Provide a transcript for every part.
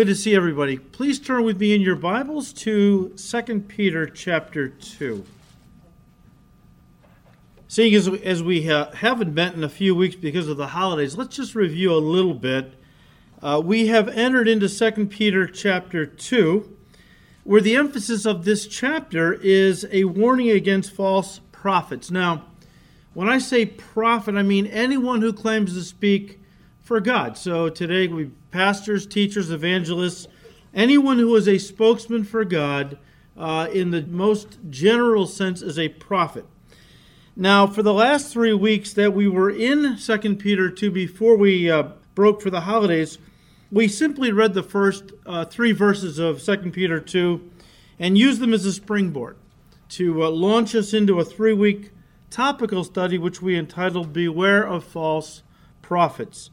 Good to see everybody. Please turn with me in your Bibles to 2 Peter chapter 2. Seeing as, as we uh, haven't met in a few weeks because of the holidays, let's just review a little bit. Uh, we have entered into 2 Peter chapter 2, where the emphasis of this chapter is a warning against false prophets. Now, when I say prophet, I mean anyone who claims to speak for God. So today we pastors, teachers, evangelists, anyone who is a spokesman for God uh, in the most general sense is a prophet. Now, for the last three weeks that we were in 2 Peter 2 before we uh, broke for the holidays, we simply read the first uh, three verses of 2 Peter 2 and used them as a springboard to uh, launch us into a three week topical study which we entitled Beware of False Prophets.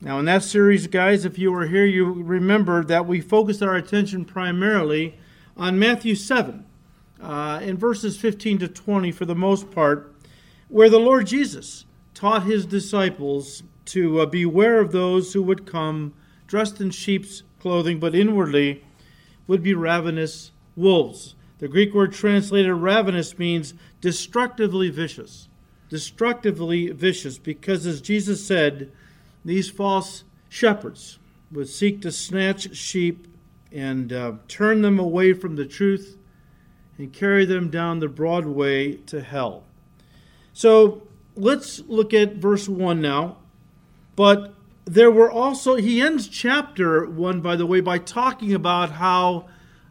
Now, in that series, guys, if you were here, you remember that we focused our attention primarily on Matthew 7, uh, in verses 15 to 20 for the most part, where the Lord Jesus taught his disciples to uh, beware of those who would come dressed in sheep's clothing, but inwardly would be ravenous wolves. The Greek word translated ravenous means destructively vicious. Destructively vicious, because as Jesus said, these false shepherds would seek to snatch sheep and uh, turn them away from the truth and carry them down the broad way to hell. So let's look at verse 1 now. But there were also, he ends chapter 1, by the way, by talking about how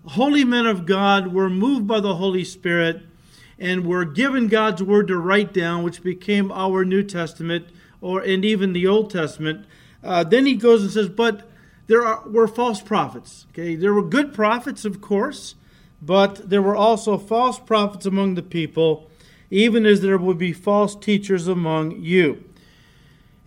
holy men of God were moved by the Holy Spirit and were given God's word to write down, which became our New Testament or and even the Old Testament. Uh, then he goes and says, but there are, were false prophets. Okay, there were good prophets, of course, but there were also false prophets among the people, even as there would be false teachers among you.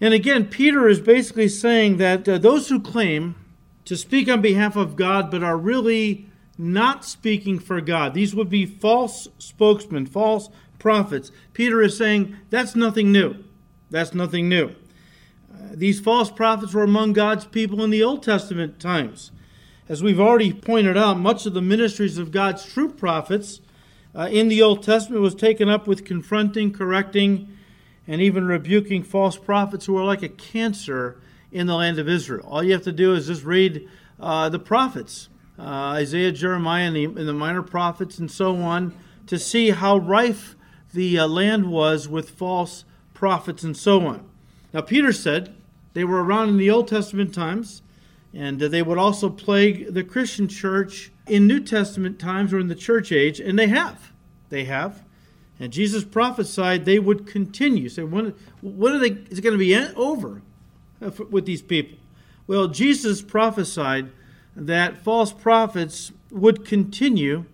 And again, Peter is basically saying that uh, those who claim to speak on behalf of God but are really not speaking for God, these would be false spokesmen, false prophets. Peter is saying that's nothing new. That's nothing new. Uh, these false prophets were among God's people in the Old Testament times. As we've already pointed out, much of the ministries of God's true prophets uh, in the Old Testament was taken up with confronting, correcting, and even rebuking false prophets who were like a cancer in the land of Israel. All you have to do is just read uh, the prophets, uh, Isaiah, Jeremiah, and the, and the, minor prophets, and so on, to see how rife the uh, land was with false prophets, and so on. Now, Peter said they were around in the Old Testament times, and they would also plague the Christian church in New Testament times or in the church age, and they have. They have. And Jesus prophesied they would continue. So, when, when are they, is it going to be over uh, with these people? Well, Jesus prophesied that false prophets would continue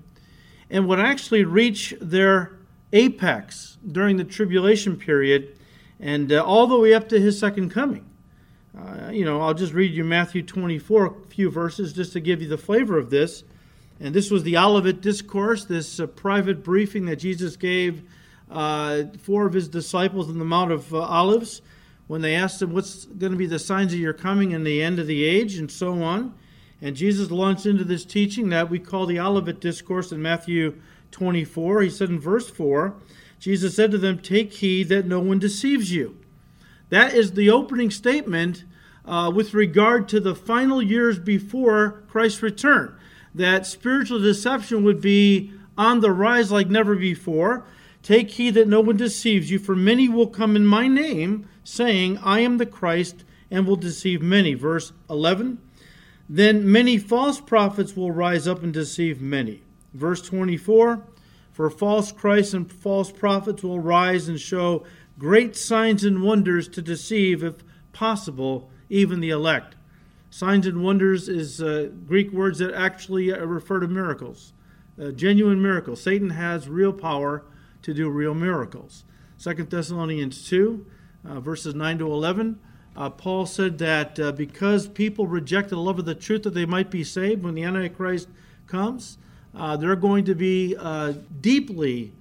and would actually reach their apex during the tribulation period and uh, all the way up to his second coming. Uh, you know, I'll just read you Matthew 24, a few verses, just to give you the flavor of this. And this was the Olivet Discourse, this uh, private briefing that Jesus gave uh, four of his disciples in the Mount of uh, Olives when they asked him, What's going to be the signs of your coming and the end of the age, and so on. And Jesus launched into this teaching that we call the Olivet Discourse in Matthew 24. He said in verse 4, Jesus said to them, Take heed that no one deceives you. That is the opening statement uh, with regard to the final years before Christ's return. That spiritual deception would be on the rise like never before. Take heed that no one deceives you, for many will come in my name, saying, I am the Christ, and will deceive many. Verse 11. Then many false prophets will rise up and deceive many. Verse 24. For false Christs and false prophets will rise and show great signs and wonders to deceive, if possible, even the elect. Signs and wonders is uh, Greek words that actually uh, refer to miracles, uh, genuine miracles. Satan has real power to do real miracles. Second Thessalonians 2, uh, verses 9 to 11. Uh, Paul said that uh, because people reject the love of the truth that they might be saved when the Antichrist comes, uh, they're going to be uh, deeply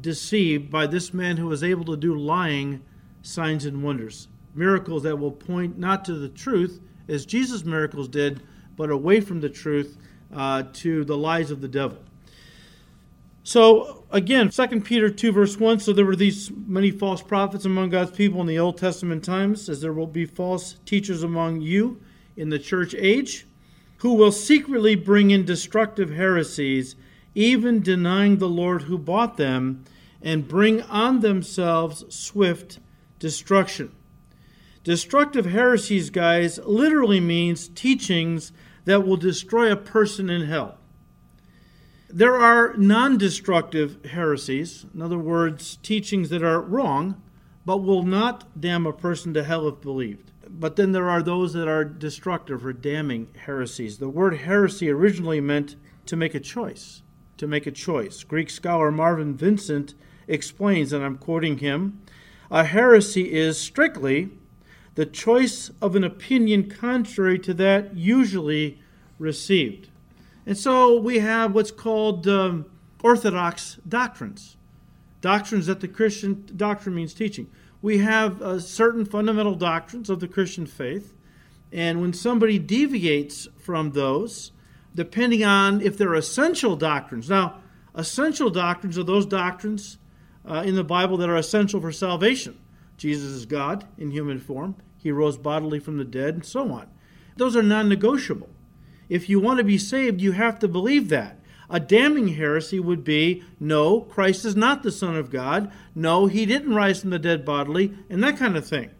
deceived by this man who is able to do lying signs and wonders. Miracles that will point not to the truth, as Jesus' miracles did, but away from the truth uh, to the lies of the devil. So again, 2 Peter 2 verse 1, so there were these many false prophets among God's people in the Old Testament times, as there will be false teachers among you in the church age, who will secretly bring in destructive heresies, even denying the Lord who bought them, and bring on themselves swift destruction. Destructive heresies, guys, literally means teachings that will destroy a person in hell. There are non destructive heresies, in other words, teachings that are wrong, but will not damn a person to hell if believed. But then there are those that are destructive or damning heresies. The word heresy originally meant to make a choice. To make a choice. Greek scholar Marvin Vincent explains, and I'm quoting him a heresy is strictly the choice of an opinion contrary to that usually received. And so we have what's called um, orthodox doctrines, doctrines that the Christian doctrine means teaching. We have uh, certain fundamental doctrines of the Christian faith, and when somebody deviates from those, depending on if they're essential doctrines. Now, essential doctrines are those doctrines uh, in the Bible that are essential for salvation. Jesus is God in human form, He rose bodily from the dead, and so on. Those are non negotiable. If you want to be saved, you have to believe that. A damning heresy would be no, Christ is not the Son of God. No, he didn't rise from the dead bodily, and that kind of thing.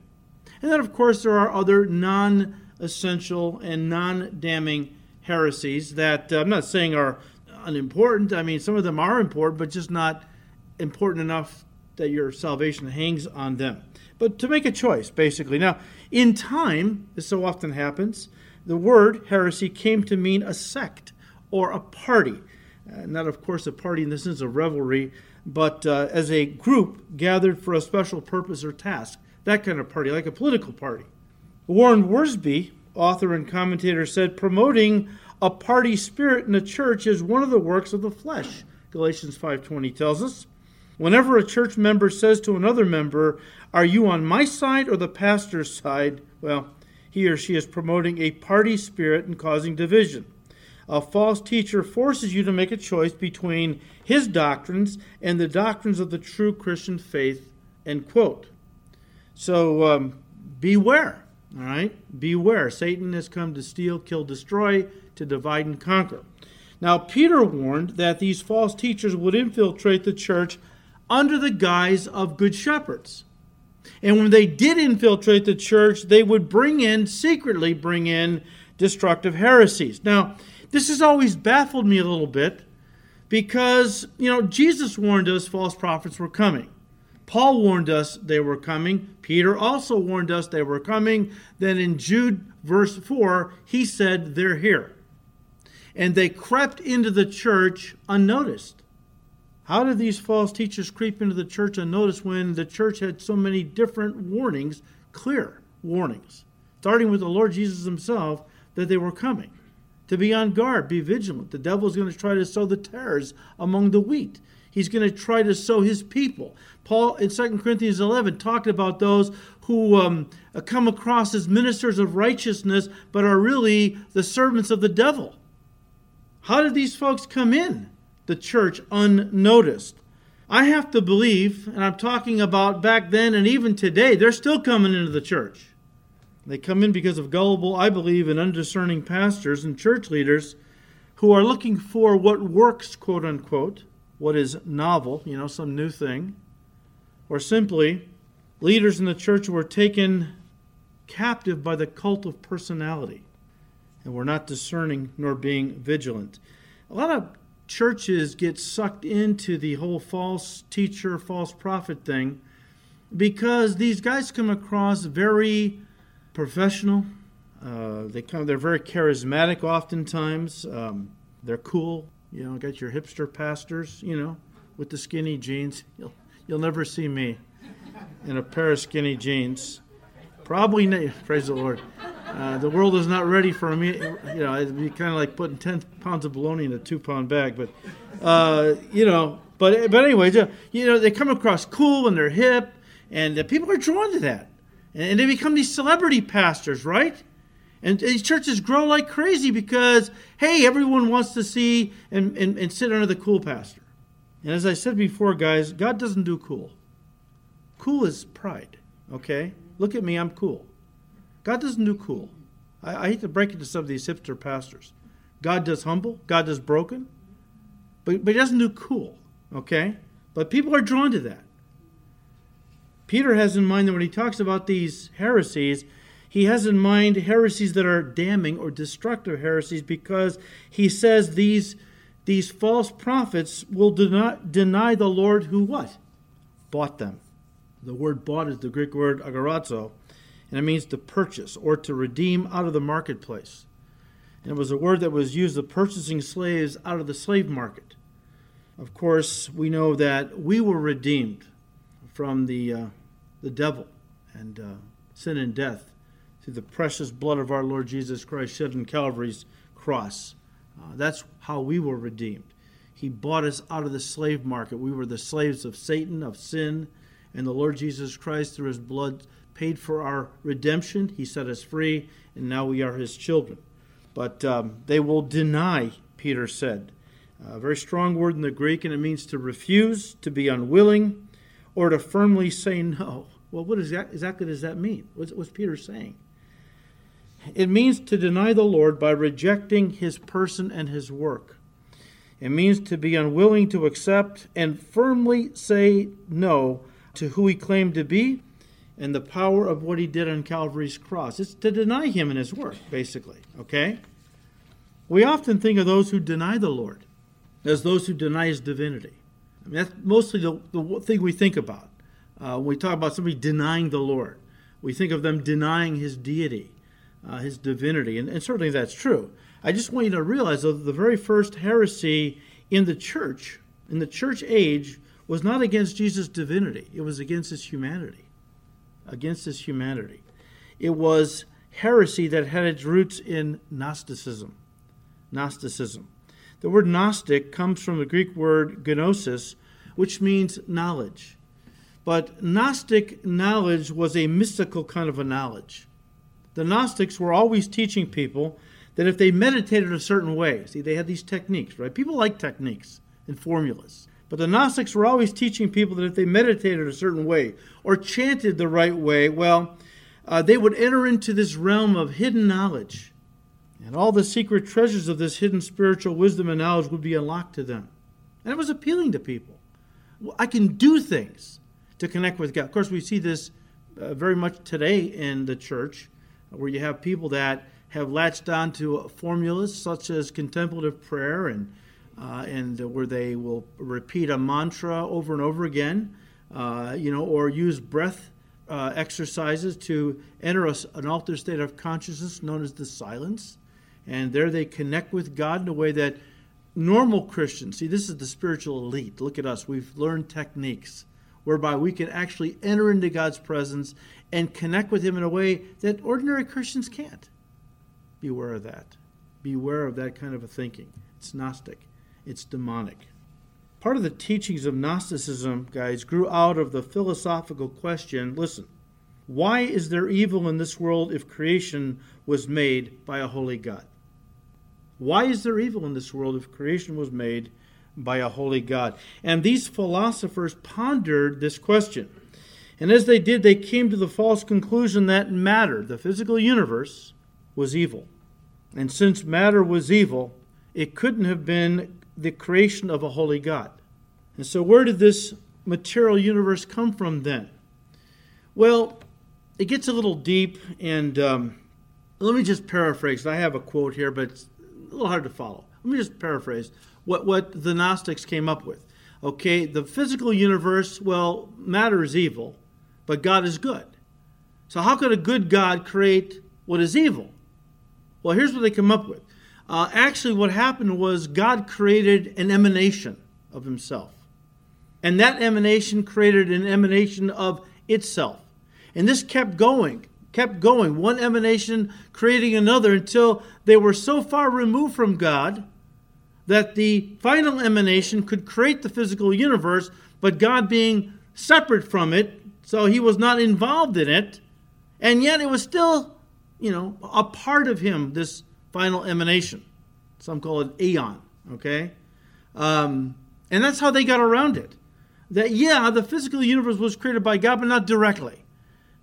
And then, of course, there are other non essential and non damning heresies that uh, I'm not saying are unimportant. I mean, some of them are important, but just not important enough that your salvation hangs on them. But to make a choice, basically. Now, in time, this so often happens, the word heresy came to mean a sect or a party. Uh, not, of course, a party in the sense of revelry, but uh, as a group gathered for a special purpose or task. That kind of party, like a political party. Warren Wiersbe, author and commentator, said promoting a party spirit in the church is one of the works of the flesh. Galatians 5:20 tells us. Whenever a church member says to another member, "Are you on my side or the pastor's side?" well, he or she is promoting a party spirit and causing division. A false teacher forces you to make a choice between his doctrines and the doctrines of the true Christian faith. End quote. So um, beware. All right? Beware. Satan has come to steal, kill, destroy, to divide and conquer. Now, Peter warned that these false teachers would infiltrate the church under the guise of good shepherds. And when they did infiltrate the church, they would bring in, secretly bring in, destructive heresies. Now, this has always baffled me a little bit because, you know, Jesus warned us false prophets were coming. Paul warned us they were coming. Peter also warned us they were coming. Then in Jude, verse 4, he said, They're here. And they crept into the church unnoticed. How did these false teachers creep into the church unnoticed when the church had so many different warnings, clear warnings, starting with the Lord Jesus himself, that they were coming? To be on guard, be vigilant. The devil is going to try to sow the tares among the wheat. He's going to try to sow his people. Paul in 2 Corinthians 11 talked about those who um, come across as ministers of righteousness but are really the servants of the devil. How did these folks come in? the church unnoticed. I have to believe, and I'm talking about back then and even today, they're still coming into the church. They come in because of gullible, I believe, and undiscerning pastors and church leaders who are looking for what works, quote unquote, what is novel, you know, some new thing, or simply leaders in the church who are taken captive by the cult of personality and were not discerning nor being vigilant. A lot of churches get sucked into the whole false teacher, false prophet thing because these guys come across very professional. Uh, they come. They're very charismatic. Oftentimes, um, they're cool. You know, got your hipster pastors. You know, with the skinny jeans. You'll you'll never see me in a pair of skinny jeans. Probably, praise the Lord. Uh, the world is not ready for me. You know, it'd be kind of like putting 10 pounds of bologna in a two pound bag. But, uh, you know, but, but anyways, you know, they come across cool and they're hip, and people are drawn to that. And they become these celebrity pastors, right? And these churches grow like crazy because, hey, everyone wants to see and, and, and sit under the cool pastor. And as I said before, guys, God doesn't do cool. Cool is pride, okay? Look at me, I'm cool. God doesn't do cool. I, I hate to break it to some of these hipster pastors. God does humble, God does broken, but, but He doesn't do cool, okay? But people are drawn to that. Peter has in mind that when he talks about these heresies, he has in mind heresies that are damning or destructive heresies because he says these, these false prophets will deny, deny the Lord who what? Bought them. The word bought is the Greek word agorazo, and it means to purchase or to redeem out of the marketplace. And it was a word that was used of purchasing slaves out of the slave market. Of course, we know that we were redeemed from the, uh, the devil and uh, sin and death through the precious blood of our Lord Jesus Christ shed on Calvary's cross. Uh, that's how we were redeemed. He bought us out of the slave market. We were the slaves of Satan, of sin, and the Lord Jesus Christ, through his blood, paid for our redemption. He set us free, and now we are his children. But um, they will deny, Peter said. A very strong word in the Greek, and it means to refuse, to be unwilling, or to firmly say no. Well, what exactly does that mean? What's, what's Peter saying? It means to deny the Lord by rejecting his person and his work. It means to be unwilling to accept and firmly say no to who he claimed to be and the power of what he did on Calvary's cross. It's to deny him and his work, basically. Okay? We often think of those who deny the Lord as those who deny his divinity. I mean, that's mostly the, the thing we think about. Uh, when we talk about somebody denying the Lord, we think of them denying his deity uh, his divinity. And, and, certainly that's true. I just want you to realize that the very first heresy in the church, in the church age, was not against Jesus' divinity, it was against his humanity. Against his humanity. It was heresy that had its roots in Gnosticism. Gnosticism. The word Gnostic comes from the Greek word gnosis, which means knowledge. But Gnostic knowledge was a mystical kind of a knowledge the Gnostics were always teaching people that if they meditated a certain way, see, they had these techniques, right? People like techniques and formulas. But the Gnostics were always teaching people that if they meditated a certain way or chanted the right way, well, uh, they would enter into this realm of hidden knowledge. And all the secret treasures of this hidden spiritual wisdom and knowledge would be unlocked to them. And it was appealing to people. I can do things to connect with God. Of course, we see this uh, very much today in the church where you have people that have latched on to formulas such as contemplative prayer and uh, and where they will repeat a mantra over and over again, uh, you know, or use breath uh, exercises to enter a, an altered state of consciousness known as the silence, and there they connect with God in a way that normal Christians see. This is the spiritual elite. Look at us; we've learned techniques whereby we can actually enter into God's presence and connect with Him in a way that ordinary Christians can't. Beware of that. Beware of that kind of a thinking. It's Gnostic, it's demonic. Part of the teachings of Gnosticism, guys, grew out of the philosophical question listen, why is there evil in this world if creation was made by a holy God? Why is there evil in this world if creation was made by a holy God? And these philosophers pondered this question. And as they did, they came to the false conclusion that matter, the physical universe, was evil. And since matter was evil, it couldn't have been the creation of a holy God. And so, where did this material universe come from then? Well, it gets a little deep, and um, let me just paraphrase. I have a quote here, but little hard to follow. Let me just paraphrase what, what the Gnostics came up with. Okay, the physical universe, well, matter is evil, but God is good. So, how could a good God create what is evil? Well, here's what they come up with. Uh, actually, what happened was God created an emanation of Himself. And that emanation created an emanation of itself. And this kept going, kept going, one emanation creating another until they were so far removed from God that the final emanation could create the physical universe, but God being separate from it, so he was not involved in it, and yet it was still, you know, a part of him, this final emanation. Some call it aeon, okay? Um, and that's how they got around it. That, yeah, the physical universe was created by God, but not directly.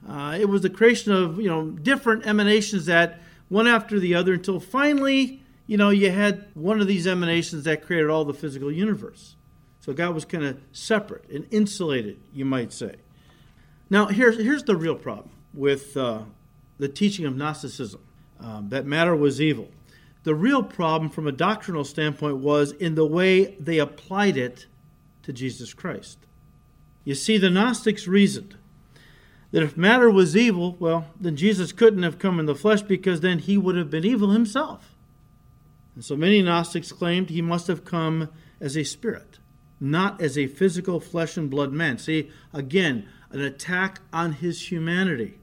Uh, it was the creation of, you know, different emanations that one after the other until finally, you know, you had one of these emanations that created all the physical universe. So God was kind of separate and insulated, you might say. Now, here's, here's the real problem with uh, the teaching of Gnosticism um, that matter was evil. The real problem from a doctrinal standpoint was in the way they applied it to Jesus Christ. You see, the Gnostics reasoned that if matter was evil, well, then Jesus couldn't have come in the flesh because then he would have been evil himself. And so many Gnostics claimed he must have come as a spirit, not as a physical flesh and blood man. See, again, an attack on his humanity.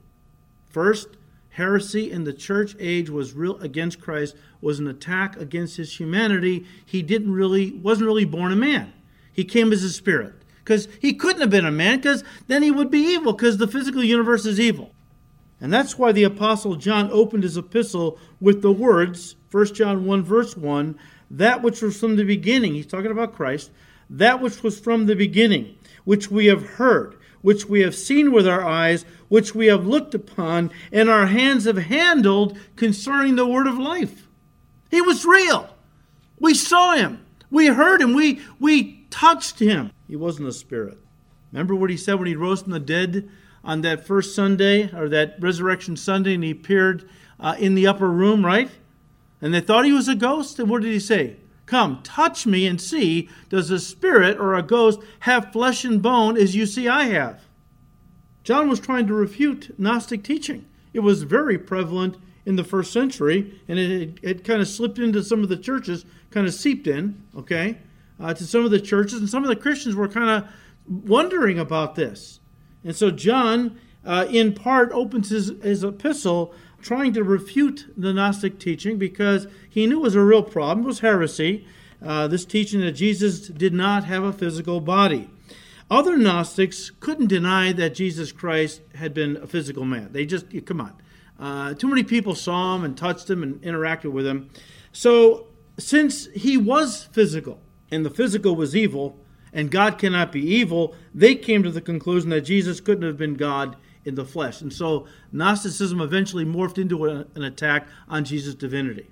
First, heresy in the church age was real against Christ was an attack against his humanity. He didn't really wasn't really born a man. He came as a spirit because he couldn't have been a man because then he would be evil because the physical universe is evil. And that's why the apostle John opened his epistle with the words 1 John 1 verse 1, that which was from the beginning. He's talking about Christ. That which was from the beginning, which we have heard, which we have seen with our eyes, which we have looked upon, and our hands have handled concerning the word of life. He was real. We saw him. We heard him. We, we touched him. He wasn't a spirit. Remember what he said when he rose from the dead on that first Sunday, or that resurrection Sunday, and he appeared uh, in the upper room, right? And they thought he was a ghost. And what did he say? Come, touch me and see, does a spirit or a ghost have flesh and bone as you see I have? John was trying to refute Gnostic teaching. It was very prevalent in the first century, and it, it kind of slipped into some of the churches, kind of seeped in, okay, uh, to some of the churches, and some of the Christians were kind of wondering about this. And so John, uh, in part, opens his, his epistle trying to refute the Gnostic teaching because he knew it was a real problem, it was heresy, uh, this teaching that Jesus did not have a physical body. Other Gnostics couldn't deny that Jesus Christ had been a physical man. They just, come on. Uh, too many people saw him and touched him and interacted with him. So, since he was physical and the physical was evil and God cannot be evil, they came to the conclusion that Jesus couldn't have been God in the flesh. And so Gnosticism eventually morphed into an attack on Jesus' divinity.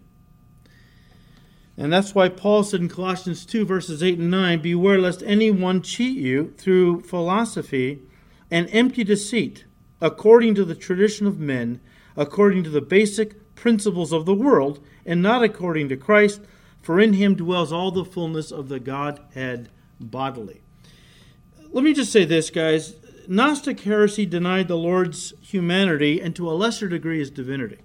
And that's why Paul said in Colossians 2, verses 8 and 9 Beware lest anyone cheat you through philosophy and empty deceit, according to the tradition of men, according to the basic principles of the world, and not according to Christ, for in him dwells all the fullness of the Godhead bodily. Let me just say this, guys. Gnostic heresy denied the Lord's humanity and to a lesser degree his divinity.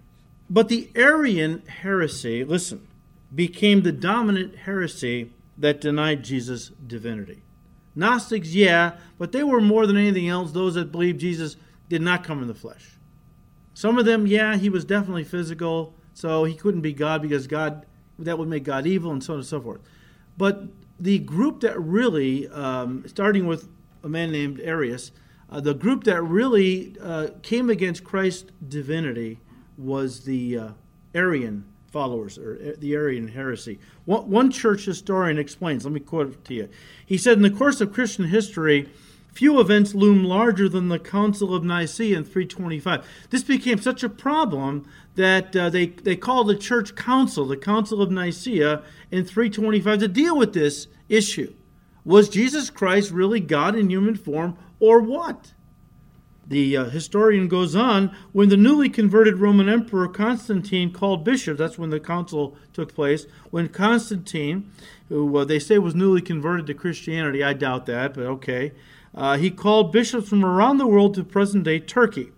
But the Arian heresy, listen, became the dominant heresy that denied Jesus' divinity. Gnostics, yeah, but they were more than anything else those that believed Jesus did not come in the flesh. Some of them, yeah, he was definitely physical, so he couldn't be God because God that would make God evil and so on and so forth. But the group that really, um, starting with a man named Arius, uh, the group that really uh, came against Christ's divinity was the uh, Arian followers, or uh, the Arian heresy. One, one church historian explains, let me quote it to you. He said, In the course of Christian history, few events loom larger than the Council of Nicaea in 325. This became such a problem that uh, they, they called the church council, the Council of Nicaea, in 325 to deal with this issue. Was Jesus Christ really God in human form, or what? The uh, historian goes on when the newly converted Roman Emperor Constantine called bishops, that's when the council took place, when Constantine, who uh, they say was newly converted to Christianity, I doubt that, but okay, uh, he called bishops from around the world to present day Turkey.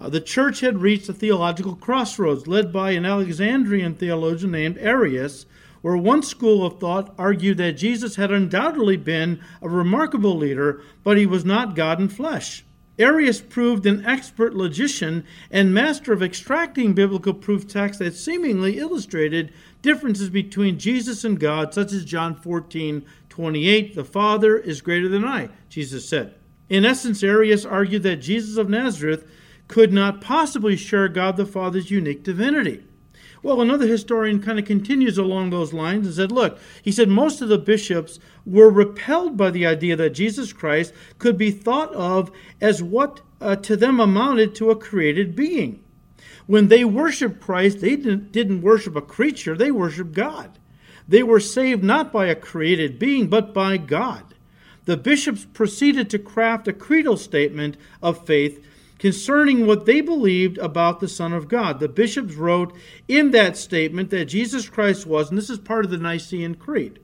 Uh, the church had reached a theological crossroads led by an Alexandrian theologian named Arius, where one school of thought argued that Jesus had undoubtedly been a remarkable leader, but he was not God in flesh. Arius proved an expert logician and master of extracting biblical proof texts that seemingly illustrated differences between Jesus and God, such as John 14 28, the Father is greater than I, Jesus said. In essence, Arius argued that Jesus of Nazareth could not possibly share God the Father's unique divinity. Well, another historian kind of continues along those lines and said, look, he said most of the bishops were repelled by the idea that Jesus Christ could be thought of as what uh, to them amounted to a created being. When they worshiped Christ, they didn't, didn't worship a creature, they worshiped God. They were saved not by a created being, but by God. The bishops proceeded to craft a creedal statement of faith concerning what they believed about the Son of God. The bishops wrote in that statement that Jesus Christ was, and this is part of the Nicene Creed,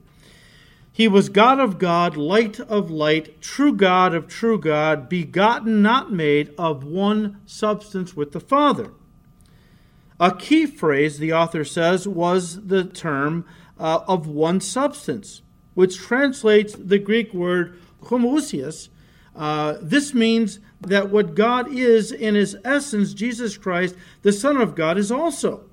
he was God of God, light of light, true God of true God, begotten, not made, of one substance with the Father. A key phrase, the author says, was the term uh, of one substance, which translates the Greek word homoousios. Uh, this means that what God is in his essence, Jesus Christ, the Son of God, is also.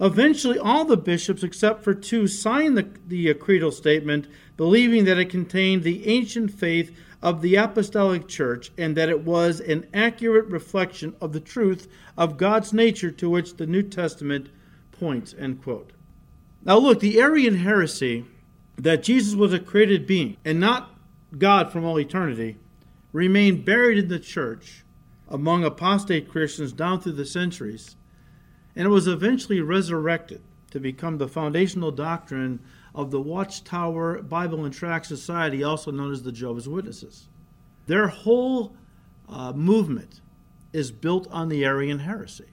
Eventually, all the bishops, except for two, signed the, the creedal statement, believing that it contained the ancient faith of the apostolic church and that it was an accurate reflection of the truth of God's nature to which the New Testament points. End quote. Now, look, the Arian heresy that Jesus was a created being and not God from all eternity remained buried in the church among apostate Christians down through the centuries, and it was eventually resurrected to become the foundational doctrine of the Watchtower Bible and Tract Society, also known as the Jehovah's Witnesses. Their whole uh, movement is built on the Arian heresy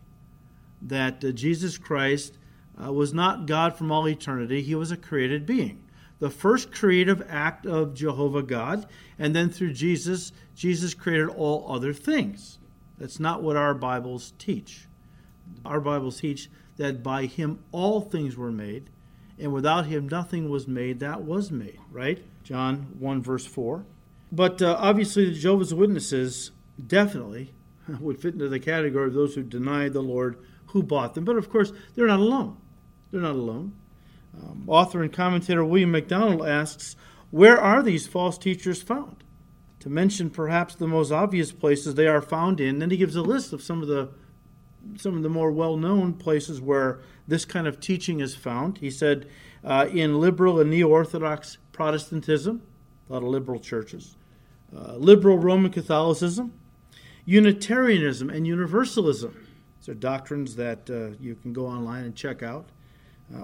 that uh, Jesus Christ uh, was not God from all eternity, he was a created being the first creative act of Jehovah God, and then through Jesus, Jesus created all other things. That's not what our Bibles teach. Our Bibles teach that by him all things were made, and without him nothing was made that was made, right? John 1, verse 4. But uh, obviously, the Jehovah's Witnesses definitely would fit into the category of those who deny the Lord who bought them. But of course, they're not alone. They're not alone. Um, author and commentator William MacDonald asks, Where are these false teachers found? To mention perhaps the most obvious places they are found in, then he gives a list of some of the some of the more well-known places where this kind of teaching is found. He said uh, in liberal and neo-orthodox Protestantism, a lot of liberal churches, uh, liberal Roman Catholicism, Unitarianism, and Universalism. These are doctrines that uh, you can go online and check out.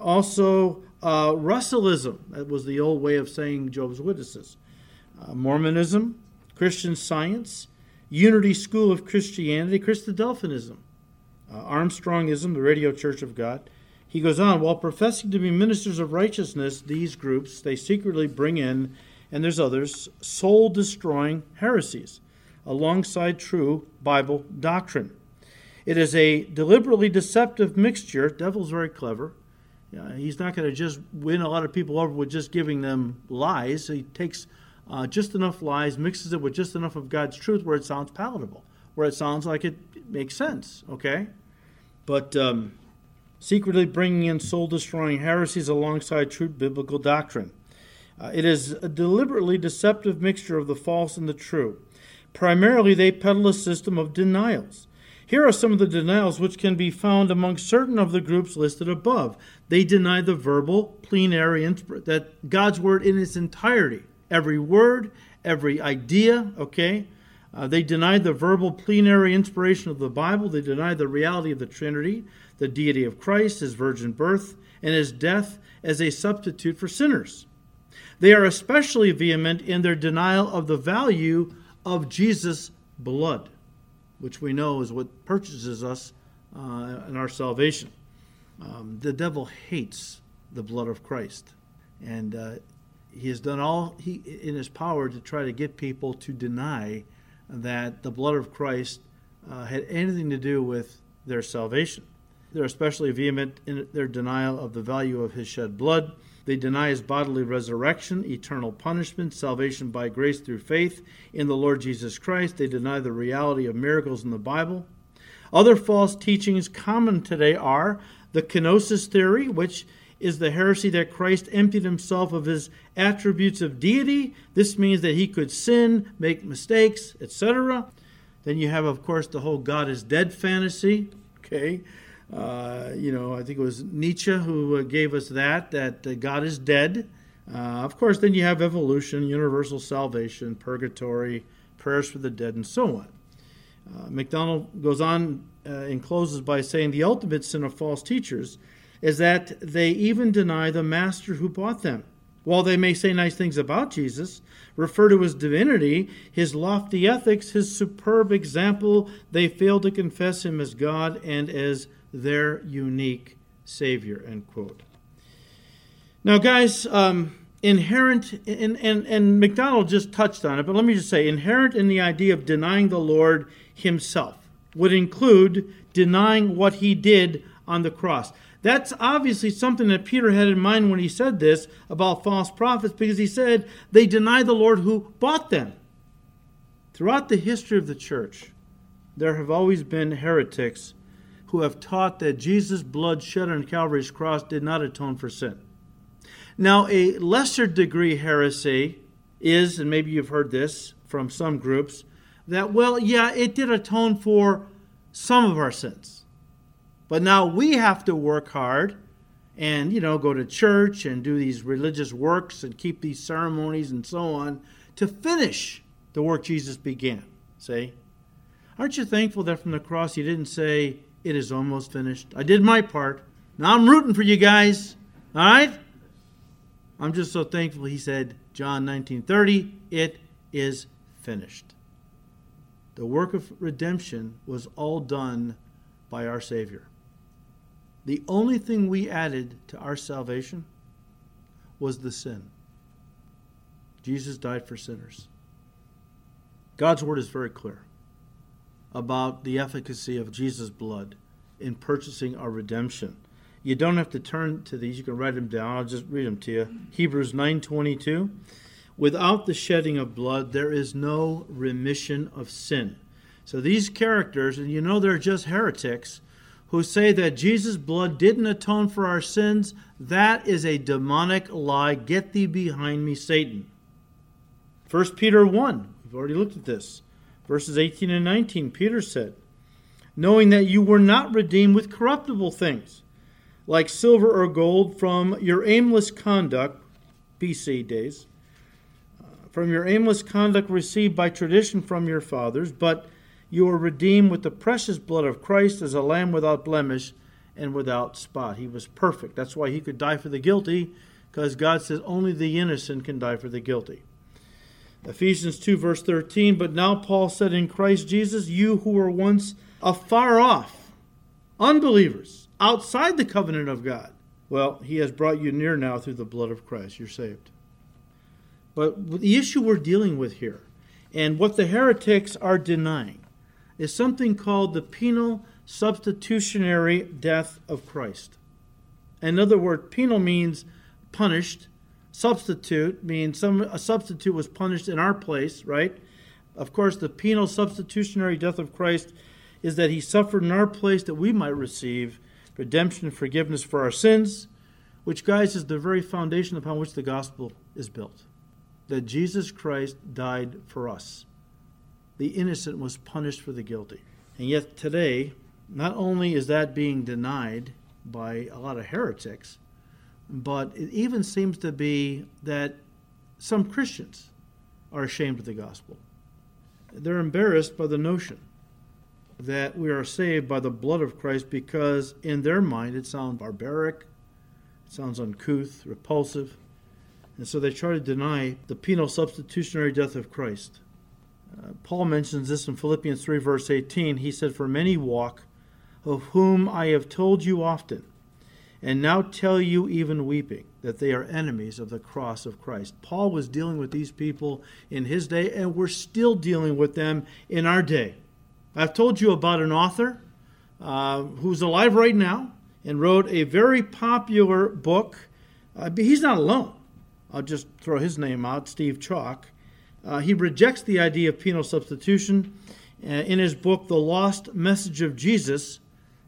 Also, uh, Russellism, that was the old way of saying Jehovah's Witnesses. Uh, Mormonism, Christian Science, Unity School of Christianity, Christadelphianism, uh, Armstrongism, the Radio Church of God. He goes on, while professing to be ministers of righteousness, these groups, they secretly bring in, and there's others, soul destroying heresies alongside true Bible doctrine. It is a deliberately deceptive mixture, devil's very clever, he's not going to just win a lot of people over with just giving them lies. He takes uh, just enough lies, mixes it with just enough of God's truth where it sounds palatable, where it sounds like it, makes sense, okay? But um, secretly bringing in soul destroying heresies alongside true biblical doctrine. Uh, it is a deliberately deceptive mixture of the false and the true. Primarily, they peddle a system of denials. Here are some of the denials which can be found among certain of the groups listed above. They deny the verbal, plenary, inspiration that God's word in its entirety, every word, every idea, okay? Uh, they deny the verbal, plenary inspiration of the Bible. They deny the reality of the Trinity, the deity of Christ, his virgin birth, and his death as a substitute for sinners. They are especially vehement in their denial of the value of Jesus' blood which we know is what purchases us uh, in our salvation. Um, the devil hates the blood of Christ, and uh, he has done all he in his power to try to get people to deny that the blood of Christ uh, had anything to do with their salvation. They're especially vehement in their denial of the value of his shed blood they deny his bodily resurrection, eternal punishment, salvation by grace through faith in the Lord Jesus Christ. They deny the reality of miracles in the Bible. Other false teachings common today are the kenosis theory, which is the heresy that Christ emptied himself of his attributes of deity. This means that he could sin, make mistakes, etc. Then you have, of course, the whole God is dead fantasy. Okay. Uh, you know, I think it was Nietzsche who uh, gave us that, that uh, God is dead. Uh, of course, then you have evolution, universal salvation, purgatory, prayers for the dead, and so on. MacDonald goes on and closes by saying the ultimate sin of false teachers is that they even deny the master who bought them. While they may say nice things about Jesus, refer to his divinity, his lofty ethics, his superb example, they fail to confess him as God and as their unique Savior. End quote. Now, guys, um, inherent, and, and, and MacDonald just touched on it, but let me just say inherent in the idea of denying the Lord himself would include denying what he did on the cross. That's obviously something that Peter had in mind when he said this about false prophets, because he said they deny the Lord who bought them. Throughout the history of the church, there have always been heretics who have taught that Jesus' blood shed on Calvary's cross did not atone for sin. Now, a lesser degree heresy is, and maybe you've heard this from some groups, that, well, yeah, it did atone for some of our sins. But now we have to work hard and, you know, go to church and do these religious works and keep these ceremonies and so on to finish the work Jesus began. See? Aren't you thankful that from the cross he didn't say, it is almost finished? I did my part. Now I'm rooting for you guys. All right? I'm just so thankful he said, John 19:30, it is finished. The work of redemption was all done by our Savior. The only thing we added to our salvation was the sin. Jesus died for sinners. God's word is very clear about the efficacy of Jesus' blood in purchasing our redemption. You don't have to turn to these. You can write them down. I'll just read them to you. Hebrews 9:22. Without the shedding of blood, there is no remission of sin. So these characters, and you know they're just heretics, who say that Jesus' blood didn't atone for our sins, that is a demonic lie. Get thee behind me, Satan. 1 Peter 1, we've already looked at this. Verses 18 and 19, Peter said, Knowing that you were not redeemed with corruptible things, like silver or gold, from your aimless conduct, BC days, uh, from your aimless conduct received by tradition from your fathers, but you were redeemed with the precious blood of Christ as a lamb without blemish and without spot. He was perfect. That's why he could die for the guilty, because God says only the innocent can die for the guilty. Ephesians 2, verse 13. But now Paul said, In Christ Jesus, you who were once afar off, unbelievers, outside the covenant of God, well, he has brought you near now through the blood of Christ. You're saved. But the issue we're dealing with here, and what the heretics are denying, is something called the penal substitutionary death of Christ. In other words, penal means punished. Substitute means some a substitute was punished in our place, right? Of course, the penal substitutionary death of Christ is that he suffered in our place that we might receive redemption and forgiveness for our sins, which, guys, is the very foundation upon which the gospel is built that Jesus Christ died for us. The innocent was punished for the guilty. And yet today, not only is that being denied by a lot of heretics, but it even seems to be that some Christians are ashamed of the gospel. They're embarrassed by the notion that we are saved by the blood of Christ because, in their mind, it sounds barbaric, it sounds uncouth, repulsive. And so they try to deny the penal substitutionary death of Christ. Uh, Paul mentions this in Philippians 3, verse 18. He said, For many walk, of whom I have told you often, and now tell you even weeping, that they are enemies of the cross of Christ. Paul was dealing with these people in his day, and we're still dealing with them in our day. I've told you about an author uh, who's alive right now and wrote a very popular book. Uh, he's not alone. I'll just throw his name out, Steve Chalke. Uh, he rejects the idea of penal substitution. Uh, in his book, The Lost Message of Jesus,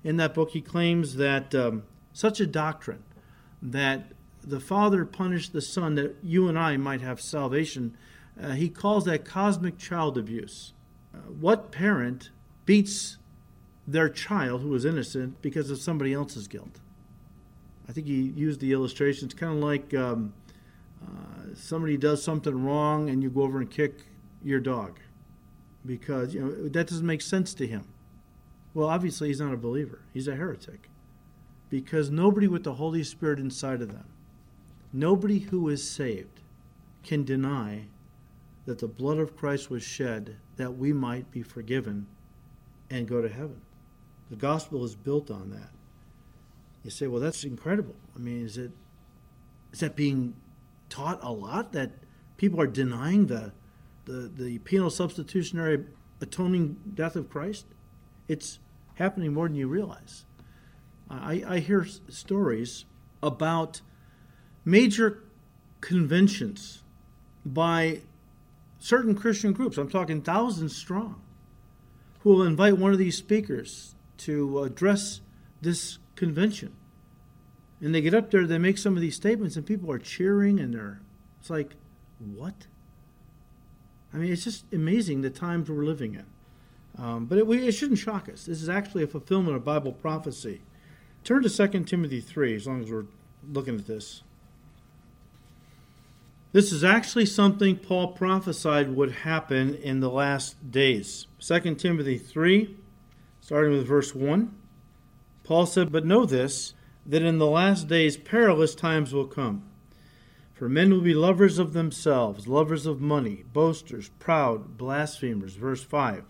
in that book, he claims that um, such a doctrine that the Father punished the Son that you and I might have salvation, uh, he calls that cosmic child abuse. what parent beats their child who is innocent because of somebody else's guilt? I think he used the illustration. It's kind of like um, uh, somebody does something wrong and you go over and kick your dog because you know that doesn't make sense to him. Well, obviously he's not a believer. He's a heretic because nobody with the Holy Spirit inside of them, nobody who is saved, can deny that the blood of Christ was shed that we might be forgiven and go to heaven. The gospel is built on that. You say, well, that's incredible. I mean, is it is that being taught a lot that people are denying the the, the penal substitutionary atoning death of Christ? It's happening more than you realize. I, I hear stories about major conventions by certain Christian groups, I'm talking thousands strong, who will invite one of these speakers to address this convention. And they get up there, they make some of these statements, and people are cheering, and they're, it's like, what? I mean, it's just amazing the times we're living in. Um, but it, we, it shouldn't shock us. This is actually a fulfillment of Bible prophecy. Turn to 2 Timothy 3, as long as we're looking at this. This is actually something Paul prophesied would happen in the last days. 2 Timothy 3, starting with verse 1. Paul said, But know this, that in the last days perilous times will come. For men will be lovers of themselves, lovers of money, boasters, proud, blasphemers. Verse 5.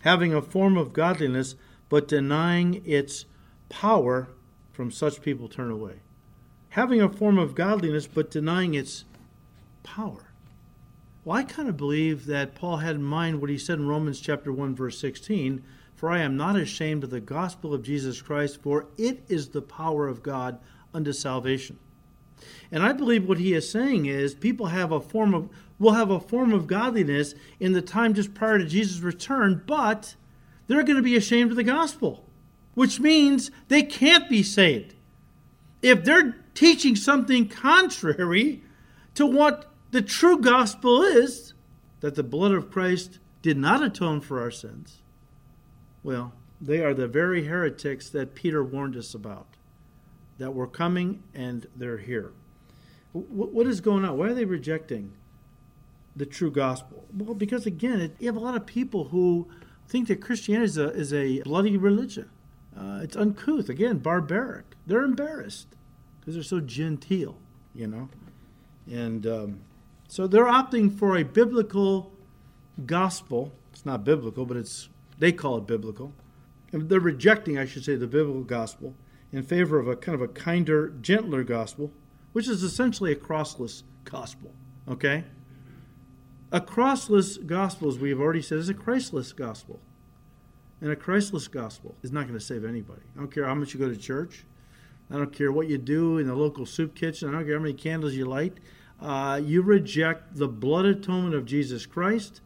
Having a form of godliness, but denying its power, from such people turn away. Having a form of godliness, but denying its power. Well, I kind of believe that Paul had in mind what he said in Romans chapter 1 verse 16, for I am not ashamed of the gospel of Jesus Christ, for it is the power of God unto salvation. And I believe what he is saying is people have a form of will have a form of godliness in the time just prior to Jesus' return, but they're going to be ashamed of the gospel, which means they can't be saved. If they're teaching something contrary to what the true gospel is that the blood of Christ did not atone for our sins. Well, they are the very heretics that Peter warned us about, that were coming and they're here. What is going on? Why are they rejecting the true gospel? Well, because again, you have a lot of people who think that Christianity is a, is a bloody religion. Uh, it's uncouth, again, barbaric. They're embarrassed because they're so genteel, you know. And um, so they're opting for a biblical gospel. It's not biblical, but it's they call it biblical. And they're rejecting, I should say, the biblical gospel in favor of a kind of a kinder, gentler gospel, which is essentially a crossless gospel. Okay? A crossless gospel, as we've already said, is a Christless gospel. And a Christless gospel is not going to save anybody. I don't care how much you go to church. I don't care what you do in the local soup kitchen. I don't care how many candles you light uh, you reject the blood atonement of Jesus Christ,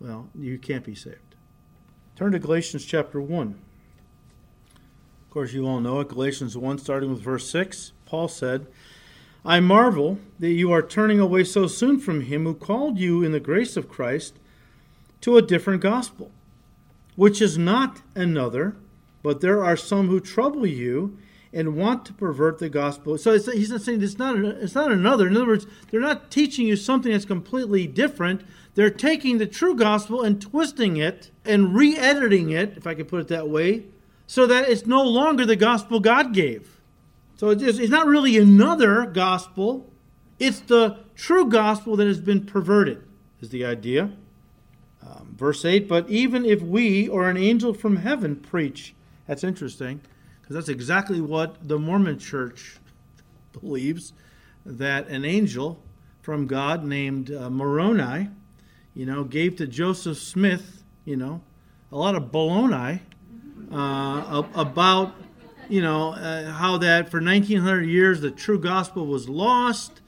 well, you can't be saved. Turn to Galatians chapter 1. Of course, you all know it. Galatians 1, starting with verse 6. Paul said, I marvel that you are turning away so soon from him who called you in the grace of Christ to a different gospel, which is not another, but there are some who trouble you and want to pervert the gospel. So he's not saying it's not it's not another. In other words, they're not teaching you something that's completely different. They're taking the true gospel and twisting it and re-editing it, if I could put it that way, so that it's no longer the gospel God gave. So it's not really another gospel. It's the true gospel that has been perverted, is the idea. Verse 8, but even if we or an angel from heaven preach, that's interesting because that's exactly what the Mormon church believes that an angel from God named uh, Moroni, you know, gave to Joseph Smith, you know, a lot of baloney uh, about, you know, uh, how that for 1900 years the true gospel was lost,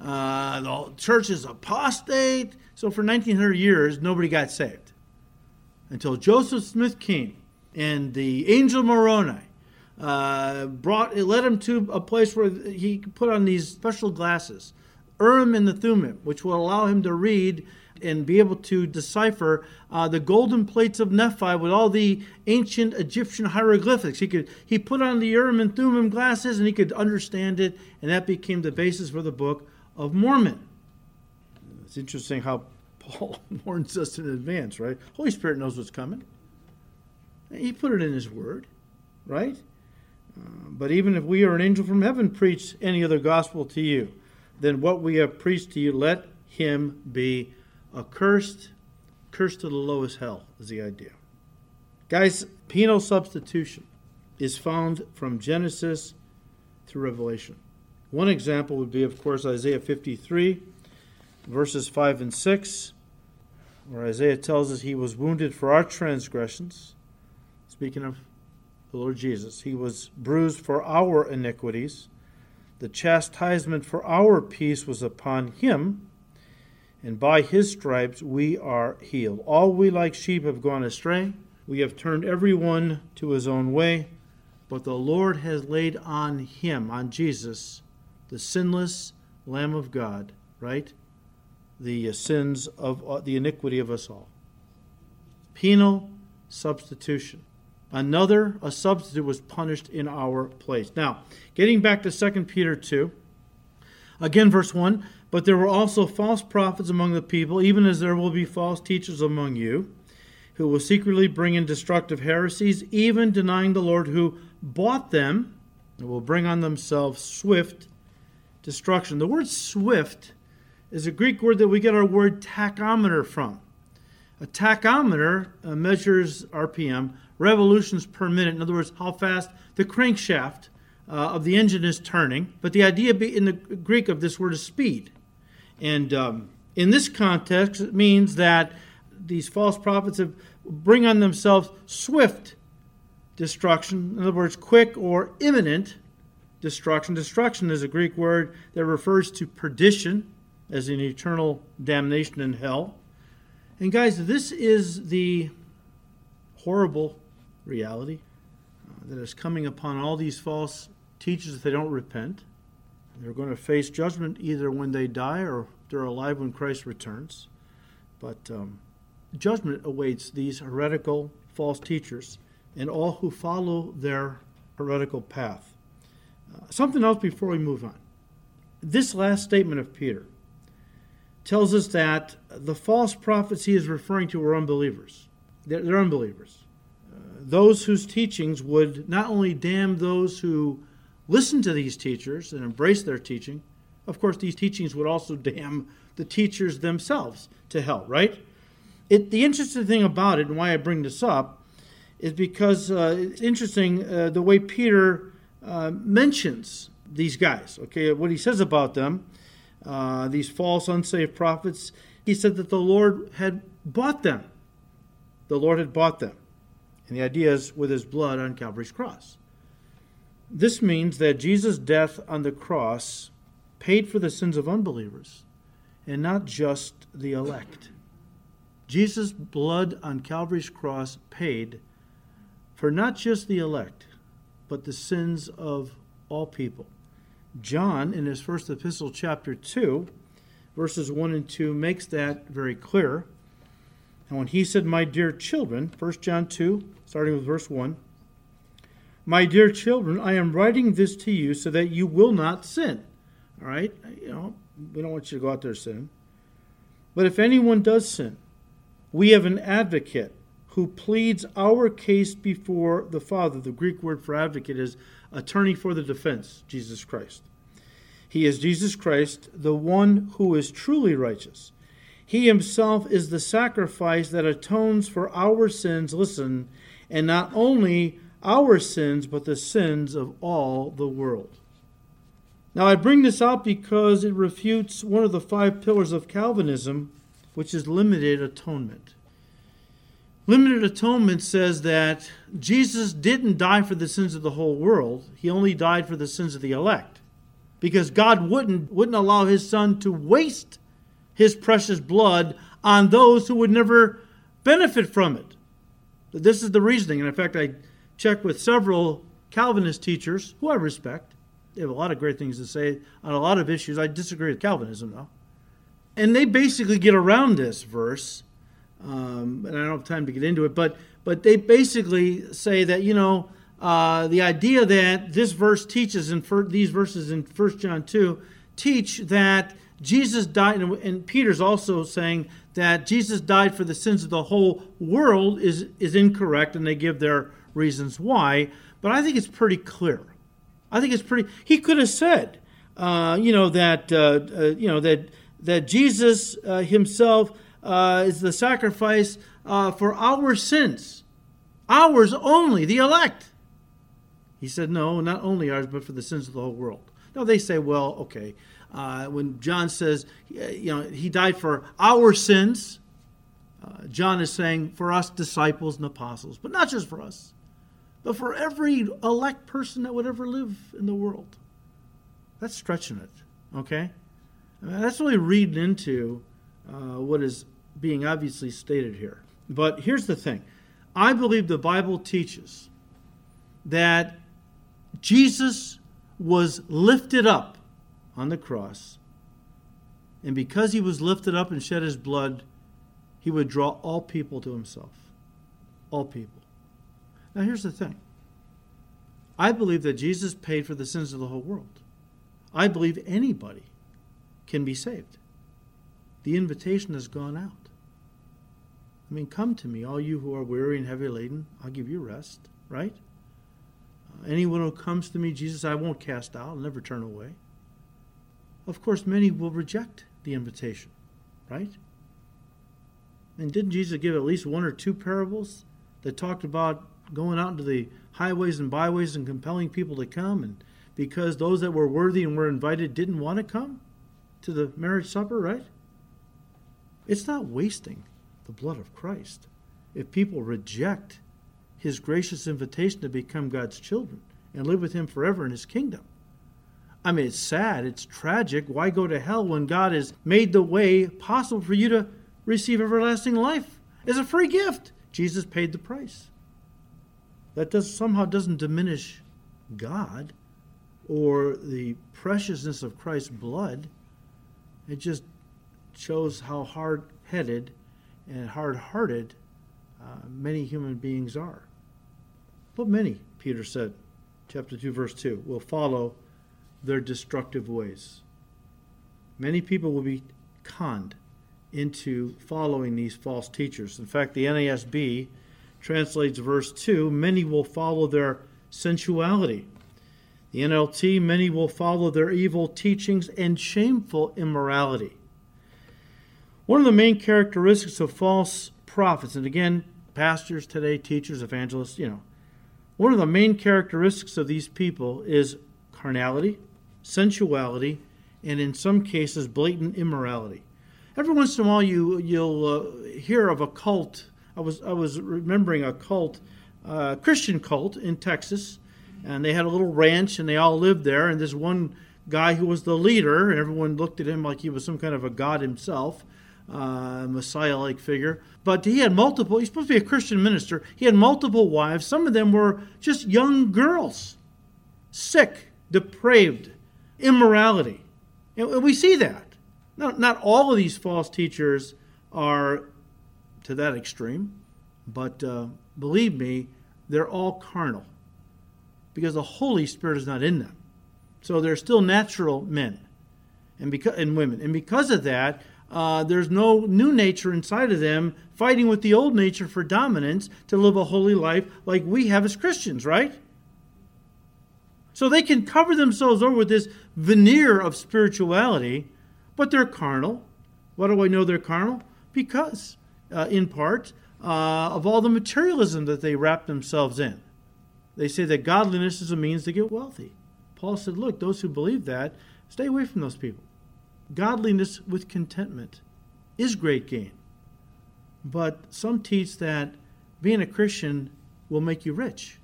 uh, the church is apostate. So for 1900 years, nobody got saved until Joseph Smith came and the angel Moroni uh, brought it led him to a place where he put on these special glasses, Urim and the Thummim, which will allow him to read and be able to decipher uh, the golden plates of Nephi with all the ancient Egyptian hieroglyphics. He could he put on the Urim and Thummim glasses and he could understand it, and that became the basis for the Book of Mormon. It's interesting how Paul warns us in advance, right? Holy Spirit knows what's coming. He put it in His Word, right? Uh, but even if we or an angel from heaven preach any other gospel to you, then what we have preached to you, let him be accursed. Cursed to the lowest hell is the idea. Guys, penal substitution is found from Genesis to Revelation. One example would be, of course, Isaiah 53, verses 5 and 6, where Isaiah tells us he was wounded for our transgressions. Speaking of the Lord Jesus, he was bruised for our iniquities. The chastisement for our peace was upon him and by his stripes we are healed. All we like sheep have gone astray. We have turned every one to his own way, but the Lord has laid on him, on Jesus, the sinless Lamb of God, right? The sins of uh, the iniquity of us all. Penal substitution. Another, a substitute, was punished in our place. Now, getting back to 2 Peter 2, again, verse 1 but there were also false prophets among the people, even as there will be false teachers among you, who will secretly bring in destructive heresies, even denying the Lord who bought them, and will bring on themselves swift destruction. The word swift is a Greek word that we get our word tachometer from. A tachometer uh, measures RPM, revolutions per minute. In other words, how fast the crankshaft uh, of the engine is turning. But the idea in the Greek of this word is speed. And um, in this context, it means that these false prophets have bring on themselves swift destruction. In other words, quick or imminent destruction. Destruction is a Greek word that refers to perdition, as in eternal damnation in hell. And guys, this is the horrible reality uh, that is coming upon all these false teachers if they don't repent. They're going to face judgment either when they die or they're alive when Christ returns. But um, judgment awaits these heretical false teachers and all who follow their heretical path. Uh, something else before we move on. This last statement of Peter tells us that the false prophets he is referring to are unbelievers. They're, they're unbelievers. Uh, those whose teachings would not only damn those who listen to these teachers and embrace their teaching, of course, these teachings would also damn the teachers themselves to hell, right? It, the interesting thing about it, and why I bring this up, is because uh, it's interesting uh, the way Peter uh, mentions these guys, okay, what he says about them, uh, these false, unsaved prophets. He said that the Lord had bought them. The Lord had bought them. And the idea is with his blood on Calvary's cross. This means that Jesus' death on the cross paid for the sins of unbelievers and not just the elect. Jesus' blood on Calvary's cross paid for not just the elect, but the sins of all people. John, in his first epistle, chapter 2, verses 1 and 2, makes that very clear. And when he said, My dear children, 1 John 2, starting with verse 1, my dear children, I am writing this to you so that you will not sin. All right? You know, we don't want you to go out there sin. But if anyone does sin, we have an advocate who pleads our case before the Father. The Greek word for advocate is attorney for the defense, Jesus Christ. He is Jesus Christ, the one who is truly righteous. He himself is the sacrifice that atones for our sins, listen, and not only our sins, but the sins of all the world. Now, I bring this out because it refutes one of the five pillars of Calvinism, which is limited atonement. Limited atonement says that Jesus didn't die for the sins of the whole world, he only died for the sins of the elect. Because God wouldn't, wouldn't allow his son to waste his precious blood on those who would never benefit from it. This is the reasoning. And in fact, I checked with several Calvinist teachers who I respect. They have a lot of great things to say on a lot of issues. I disagree with Calvinism, though. and they basically get around this verse, um, and I don't have time to get into it, but but they basically say that you know uh, the idea that this verse teaches in fir- these verses in 1 John 2 teach that Jesus died, and Peter's also saying that Jesus died for the sins of the whole world is, is incorrect, and they give their reasons why. But I think it's pretty clear. I think it's pretty. He could have said, uh, you know, that uh, uh, you know that that Jesus uh, himself uh, is the sacrifice uh, for our sins, ours only, the elect. He said, no, not only ours, but for the sins of the whole world. Now they say, well, okay, uh, when John says, you know, he died for our sins, uh, John is saying for us disciples and apostles, but not just for us, but for every elect person that would ever live in the world. That's stretching it, okay? I mean, that's really reading into uh, what is being obviously stated here. But here's the thing I believe the Bible teaches that Jesus was lifted up on the cross. And because he was lifted up and shed his blood, he would draw all people to himself. All people. Now, here's the thing I believe that Jesus paid for the sins of the whole world. I believe anybody can be saved. The invitation has gone out. I mean, come to me, all you who are weary and heavy laden, I'll give you rest, right? Uh, anyone who comes to me, Jesus, I won't cast out, I'll never turn away of course, many will reject the invitation, right? And didn't Jesus give at least one or two parables that talked about going out into the highways and byways and compelling people to come? And because those that were worthy and were invited didn't want to come to the marriage supper, right? It's not wasting the blood of Christ if people reject his gracious invitation to become God's children and live with him forever in his kingdom. I mean, it's sad, it's tragic. Why go to hell when God has made the way possible for you to receive everlasting life as a free gift? Jesus paid the price. That does somehow doesn't diminish God or the preciousness of Christ's blood. It just shows how hard headed and hard hearted uh, many human beings are. But many, Peter said, chapter 2, verse 2, will follow their destructive ways. Many people will be conned into following these false teachers. In fact, the NASB translates verse 2 many will follow their sensuality. The NLT, many will follow their evil teachings and shameful immorality. One of the main characteristics of false prophets, and again, pastors today, teachers, evangelists, you know, one of the main characteristics of these people is carnality, sensuality, and in some cases, blatant immorality. Every once in a while, you you'll uh, hear of a cult. I was I was remembering a cult, uh, Christian cult in Texas, and they had a little ranch, and they all lived there. And this one guy who was the leader, and everyone looked at him like he was some kind of a god himself, uh, Messiah-like figure. But he had multiple. He's supposed to be a Christian minister. He had multiple wives. Some of them were just young girls, sick, depraved immorality. And we see that. Not, not all of these false teachers are to that extreme, but uh, believe me, they're all carnal because the Holy Spirit is not in them. So they're still natural men and, because, and women. And because of that, uh, there's no new nature inside of them fighting with the old nature for dominance to live a holy life like we have as Christians, right? So they can cover themselves over with this veneer of spirituality, but they're carnal. Why do I know they're carnal? Because, uh, in part, uh, of all the materialism that they wrap themselves in. They say that godliness is a means to get wealthy. Paul said, Look, those who believe that, stay away from those people. Godliness with contentment is great gain. But some teach that being a Christian will make you rich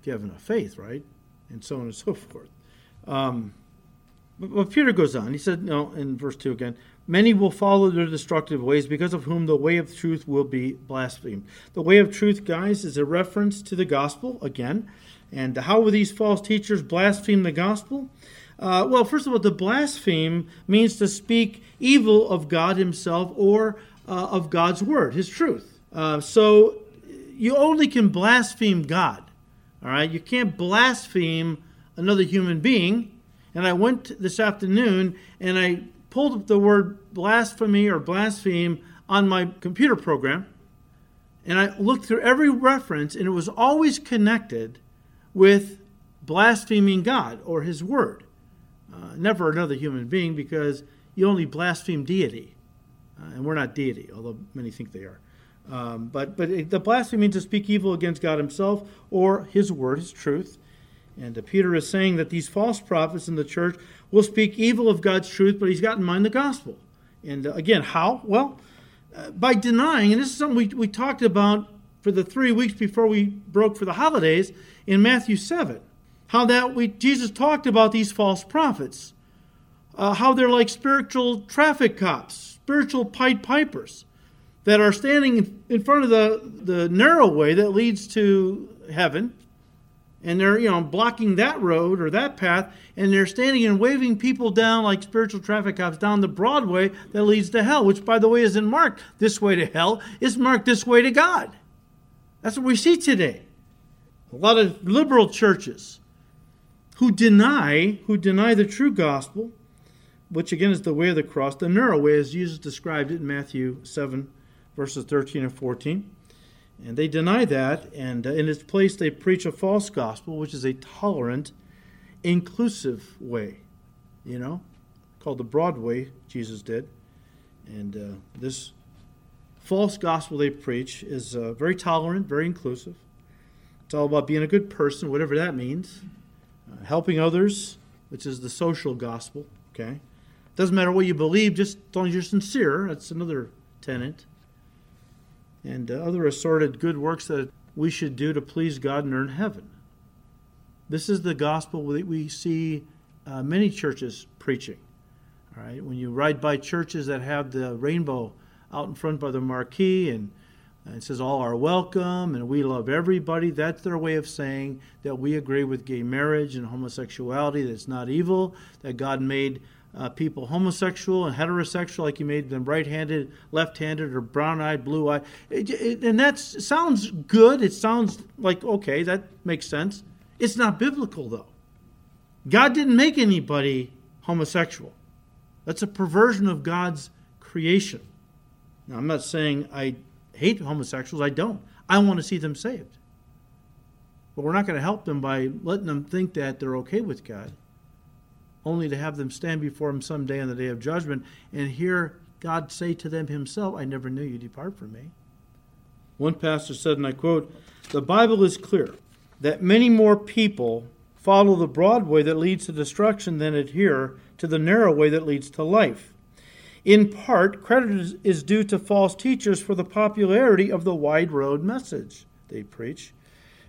if you have enough faith, right? and so on and so forth. Um, but, but Peter goes on. He said, no, in verse 2 again, many will follow their destructive ways, because of whom the way of truth will be blasphemed. The way of truth, guys, is a reference to the gospel again. And how will these false teachers blaspheme the gospel? Uh, well, first of all, to blaspheme means to speak evil of God Himself or uh, of God's Word, His truth. Uh, so you only can blaspheme God. All right? You can't blaspheme another human being. And I went this afternoon and I pulled up the word blasphemy or blaspheme on my computer program. And I looked through every reference, and it was always connected with blaspheming God or His Word. Uh, never another human being because you only blaspheme deity. Uh, and we're not deity, although many think they are. Um, but but the blasphemy means to speak evil against God Himself or His Word, His truth. And uh, Peter is saying that these false prophets in the church will speak evil of God's truth, but he's got in mind the gospel. And uh, again, how? Well, uh, by denying, and this is something we, we talked about for the three weeks before we broke for the holidays in Matthew 7 how that we Jesus talked about these false prophets, uh, how they're like spiritual traffic cops, spiritual Pied Pipers that are standing in front of the, the narrow way that leads to heaven, and they're you know blocking that road or that path, and they're standing and waving people down like spiritual traffic cops down the broad way that leads to hell, which by the way isn't marked this way to hell, it's marked this way to God. That's what we see today. A lot of liberal churches who deny who deny the true gospel, which again is the way of the cross, the narrow way, as Jesus described it in Matthew 7, verses 13 and 14. And they deny that, and uh, in its place, they preach a false gospel, which is a tolerant, inclusive way, you know, called the broad way, Jesus did. And uh, this false gospel they preach is uh, very tolerant, very inclusive. It's all about being a good person, whatever that means uh, helping others, which is the social gospel. Okay, doesn't matter what you believe, just as long as you're sincere. That's another tenet. And uh, other assorted good works that we should do to please God and earn heaven. This is the gospel that we see uh, many churches preaching. All right, when you ride by churches that have the rainbow out in front by the marquee and it says all are welcome and we love everybody. That's their way of saying that we agree with gay marriage and homosexuality, that it's not evil, that God made uh, people homosexual and heterosexual, like He made them right handed, left handed, or brown eyed, blue eyed. And that sounds good. It sounds like, okay, that makes sense. It's not biblical, though. God didn't make anybody homosexual, that's a perversion of God's creation. Now, I'm not saying I hate homosexuals. I don't. I want to see them saved. But we're not going to help them by letting them think that they're okay with God, only to have them stand before Him someday on the day of judgment and hear God say to them Himself, I never knew you, depart from me. One pastor said, and I quote, The Bible is clear that many more people follow the broad way that leads to destruction than adhere to the narrow way that leads to life. In part, credit is due to false teachers for the popularity of the wide road message they preach,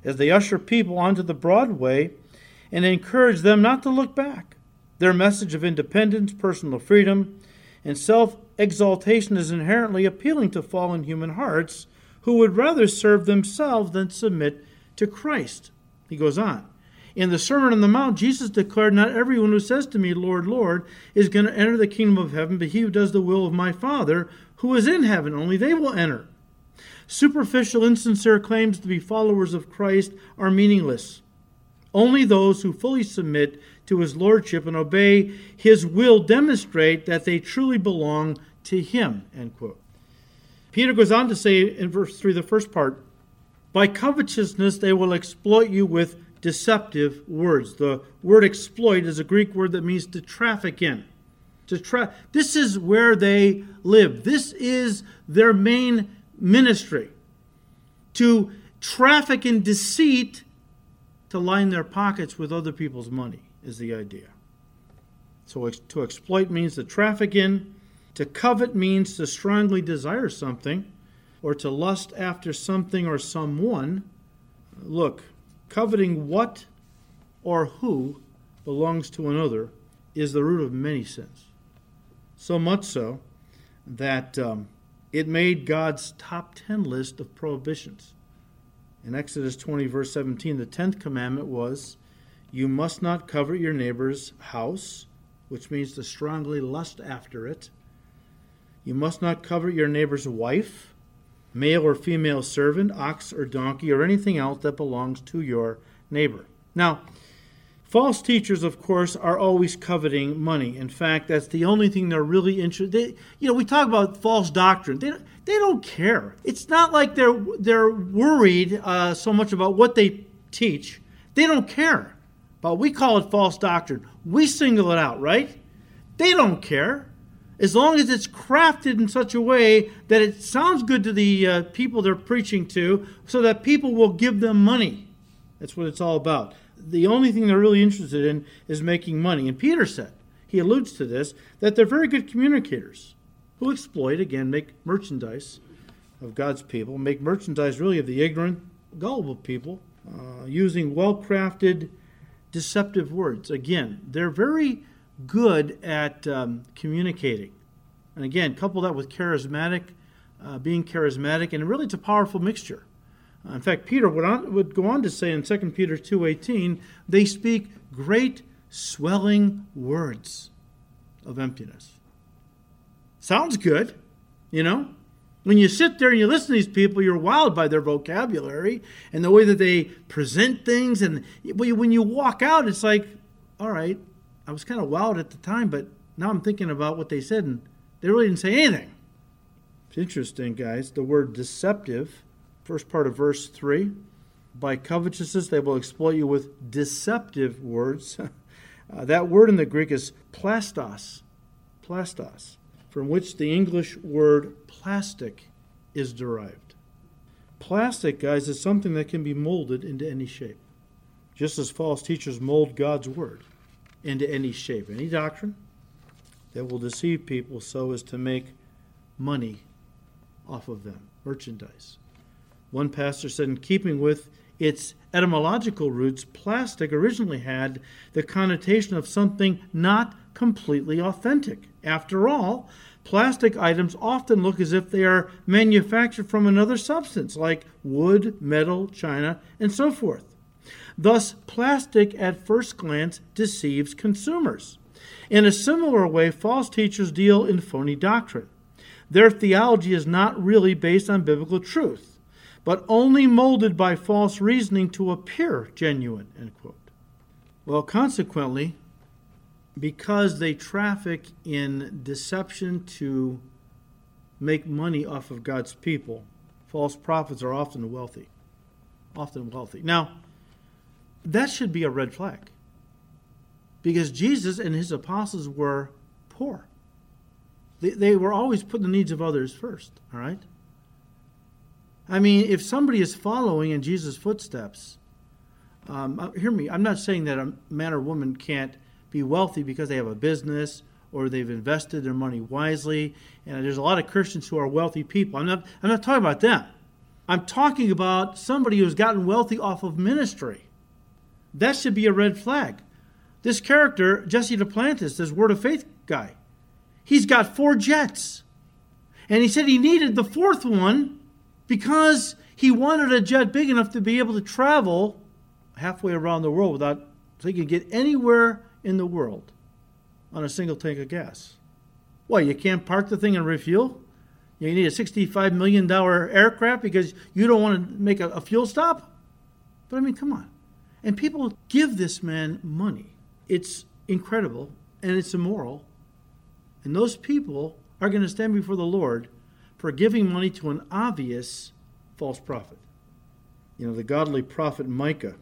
as they usher people onto the broad way and encourage them not to look back. Their message of independence, personal freedom, and self exaltation is inherently appealing to fallen human hearts who would rather serve themselves than submit to Christ. He goes on. In the Sermon on the Mount, Jesus declared, Not everyone who says to me, Lord, Lord, is going to enter the kingdom of heaven, but he who does the will of my Father who is in heaven. Only they will enter. Superficial, insincere claims to be followers of Christ are meaningless. Only those who fully submit to his lordship and obey his will demonstrate that they truly belong to him. Peter goes on to say in verse 3, the first part, By covetousness they will exploit you with deceptive words. The word exploit is a Greek word that means to traffic in. To tra- this is where they live. This is their main ministry. To traffic in deceit to line their pockets with other people's money is the idea. So to exploit means to traffic in, to covet means to strongly desire something or to lust after something or someone. Look, coveting what or who belongs to another is the root of many sins. So much so that um, it made God's top 10 list of prohibitions. In Exodus 20, verse 17, the 10th commandment was, You must not covet your neighbor's house, which means to strongly lust after it. You must not covet your neighbor's wife, male or female servant, ox or donkey, or anything else that belongs to your neighbor. Now, false teachers, of course, are always coveting money. In fact, that's the only thing they're really interested. In. You know, we talk about false doctrine. They, they don't care. It's not like they're they're worried uh, so much about what they teach. They don't care. But we call it false doctrine. We single it out, right? They don't care. As long as it's crafted in such a way that it sounds good to the uh, people they're preaching to, so that people will give them money. That's what it's all about. The only thing they're really interested in is making money. And Peter said, he alludes to this, that they're very good communicators who exploit, again, make merchandise of God's people, make merchandise really of the ignorant, gullible people, uh, using well crafted deceptive words. Again, they're very good at um, communicating. And again, couple that with charismatic, uh, being charismatic, and really it's a powerful mixture. Uh, in fact, Peter would, on, would go on to say in 2 Peter 2.18, they speak great swelling words of emptiness. Sounds good, you know? When you sit there and you listen to these people, you're wowed by their vocabulary and the way that they present things. And when you walk out, it's like, all right, I was kind of wowed at the time, but now I'm thinking about what they said, and they really didn't say anything. It's interesting, guys. The word deceptive, first part of verse 3 by covetousness, they will exploit you with deceptive words. uh, that word in the Greek is plastos. Plastos from which the English word plastic is derived. Plastic, guys, is something that can be molded into any shape, just as false teachers mold God's word into any shape, any doctrine that will deceive people so as to make money off of them, merchandise. One pastor said, in keeping with its etymological roots, plastic originally had the connotation of something not completely authentic. After all, plastic items often look as if they are manufactured from another substance, like wood, metal, china, and so forth. Thus, plastic at first glance deceives consumers. In a similar way, false teachers deal in phony doctrine. Their theology is not really based on biblical truth, but only molded by false reasoning to appear genuine. Well, consequently, because they traffic in deception to make money off of God's people, false prophets are often wealthy. Often wealthy. Now, that should be a red flag. Because Jesus and his apostles were poor. They, they were always putting the needs of others first, all right? I mean, if somebody is following in Jesus' footsteps, um, uh, hear me, I'm not saying that a man or woman can't be wealthy because they have a business or they've invested their money wisely. And there's a lot of Christians who are wealthy people. I'm not, I'm not talking about them. I'm talking about somebody who's gotten wealthy off of ministry. That should be a red flag. This character, Jesse Duplantis, this Word of Faith guy, he's got four jets. And he said he needed the fourth one because he wanted a jet big enough to be able to travel halfway around the world without, so he could get anywhere in the world on a single tank of gas. Why, you can't park the thing and refuel? You need a $65 million aircraft because you don't want to make a, a fuel stop? But I mean, come on. And people give this man money. It's incredible and it's immoral. And those people are going to stand before the Lord for giving money to an obvious false prophet. You know, the godly prophet Micah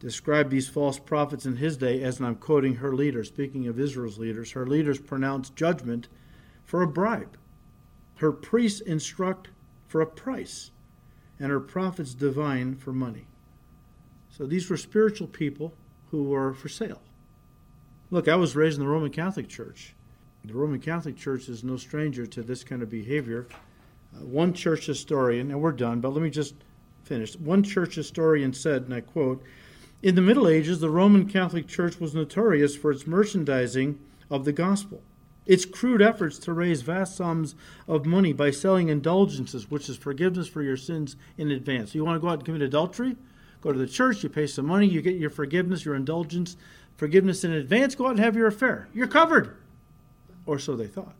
described these false prophets in his day as, and I'm quoting her leader, speaking of Israel's leaders, her leaders pronounce judgment for a bribe. Her priests instruct for a price, and her prophets divine for money. So these were spiritual people who were for sale. Look, I was raised in the Roman Catholic Church. The Roman Catholic Church is no stranger to this kind of behavior. Uh, one church historian, and we're done, but let me just finish. One church historian said, and I quote, in the Middle Ages, the Roman Catholic Church was notorious for its merchandising of the gospel. Its crude efforts to raise vast sums of money by selling indulgences, which is forgiveness for your sins in advance. You want to go out and commit adultery? Go to the church, you pay some money, you get your forgiveness, your indulgence, forgiveness in advance, go out and have your affair. You're covered. Or so they thought.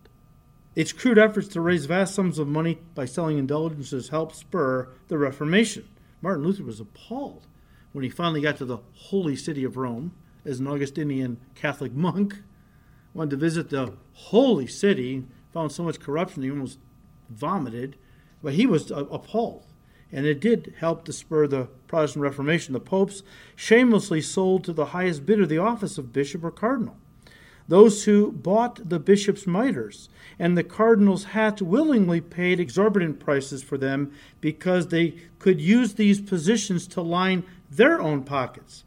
Its crude efforts to raise vast sums of money by selling indulgences helped spur the Reformation. Martin Luther was appalled when he finally got to the holy city of Rome as an Augustinian Catholic monk. Wanted to visit the holy city, found so much corruption he almost vomited, but he was appalled. And it did help to spur the Protestant Reformation. The popes shamelessly sold to the highest bidder the office of bishop or cardinal. Those who bought the bishop's mitres and the cardinal's hats willingly paid exorbitant prices for them because they could use these positions to line their own pockets.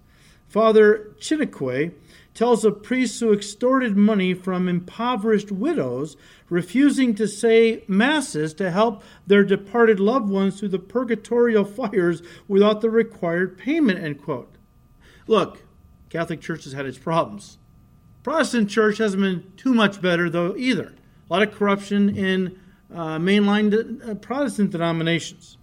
Father Chiniquy tells of priests who extorted money from impoverished widows, refusing to say masses to help their departed loved ones through the purgatorial fires without the required payment. End quote. Look, Catholic Church has had its problems. Protestant Church hasn't been too much better, though, either. A lot of corruption in uh, mainline uh, Protestant denominations.